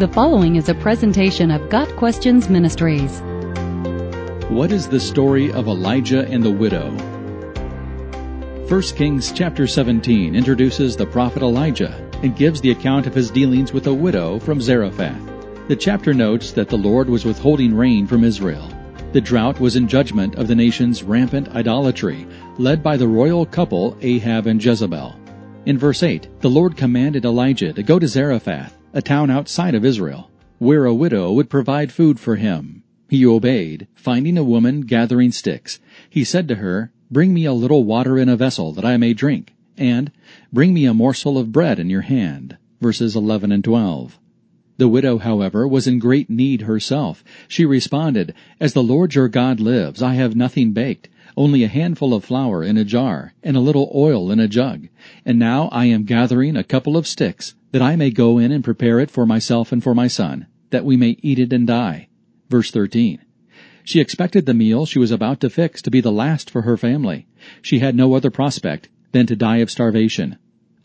The following is a presentation of Got Questions Ministries. What is the story of Elijah and the widow? 1 Kings chapter 17 introduces the prophet Elijah and gives the account of his dealings with a widow from Zarephath. The chapter notes that the Lord was withholding rain from Israel. The drought was in judgment of the nation's rampant idolatry, led by the royal couple Ahab and Jezebel. In verse 8, the Lord commanded Elijah to go to Zarephath a town outside of Israel, where a widow would provide food for him. He obeyed, finding a woman gathering sticks. He said to her, Bring me a little water in a vessel that I may drink, and bring me a morsel of bread in your hand. Verses 11 and 12. The widow, however, was in great need herself. She responded, As the Lord your God lives, I have nothing baked, only a handful of flour in a jar, and a little oil in a jug. And now I am gathering a couple of sticks, that I may go in and prepare it for myself and for my son, that we may eat it and die. Verse 13. She expected the meal she was about to fix to be the last for her family. She had no other prospect than to die of starvation.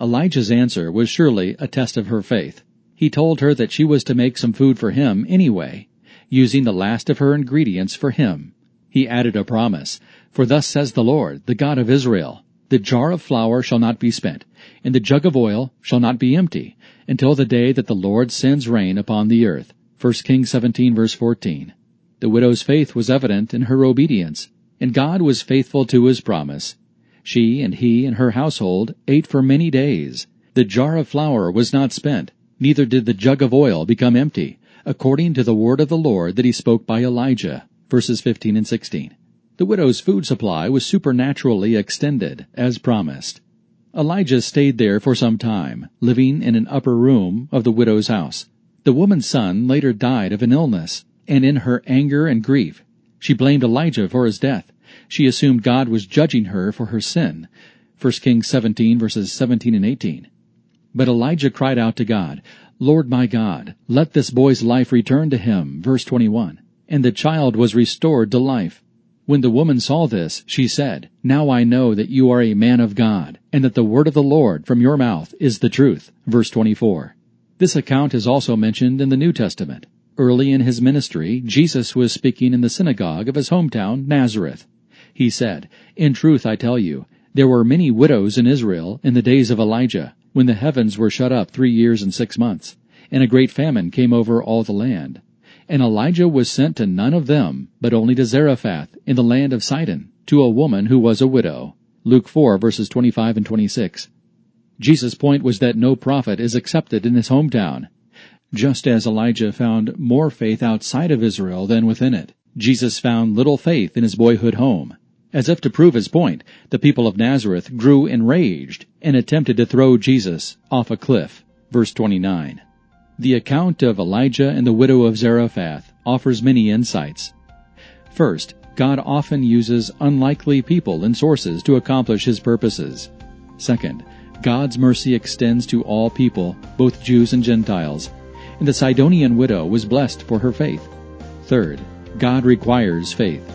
Elijah's answer was surely a test of her faith. He told her that she was to make some food for him anyway, using the last of her ingredients for him. He added a promise, For thus says the Lord, the God of Israel, the jar of flour shall not be spent, and the jug of oil shall not be empty, until the day that the Lord sends rain upon the earth. 1 Kings 17 verse 14. The widow's faith was evident in her obedience, and God was faithful to his promise. She and he and her household ate for many days. The jar of flour was not spent, neither did the jug of oil become empty, according to the word of the Lord that he spoke by Elijah. Verses 15 and 16. The widow's food supply was supernaturally extended, as promised. Elijah stayed there for some time, living in an upper room of the widow's house. The woman's son later died of an illness, and in her anger and grief, she blamed Elijah for his death. She assumed God was judging her for her sin. 1 Kings 17 verses 17 and 18. But Elijah cried out to God, Lord my God, let this boy's life return to him. Verse 21. And the child was restored to life. When the woman saw this, she said, Now I know that you are a man of God, and that the word of the Lord from your mouth is the truth. Verse 24. This account is also mentioned in the New Testament. Early in his ministry, Jesus was speaking in the synagogue of his hometown, Nazareth. He said, In truth I tell you, there were many widows in Israel in the days of Elijah, when the heavens were shut up three years and six months, and a great famine came over all the land. And Elijah was sent to none of them, but only to Zarephath in the land of Sidon, to a woman who was a widow. Luke 4 verses 25 and 26. Jesus' point was that no prophet is accepted in his hometown. Just as Elijah found more faith outside of Israel than within it, Jesus found little faith in his boyhood home. As if to prove his point, the people of Nazareth grew enraged and attempted to throw Jesus off a cliff. Verse 29. The account of Elijah and the widow of Zarephath offers many insights. First, God often uses unlikely people and sources to accomplish his purposes. Second, God's mercy extends to all people, both Jews and Gentiles, and the Sidonian widow was blessed for her faith. Third, God requires faith.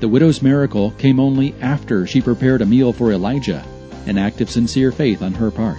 The widow's miracle came only after she prepared a meal for Elijah, an act of sincere faith on her part.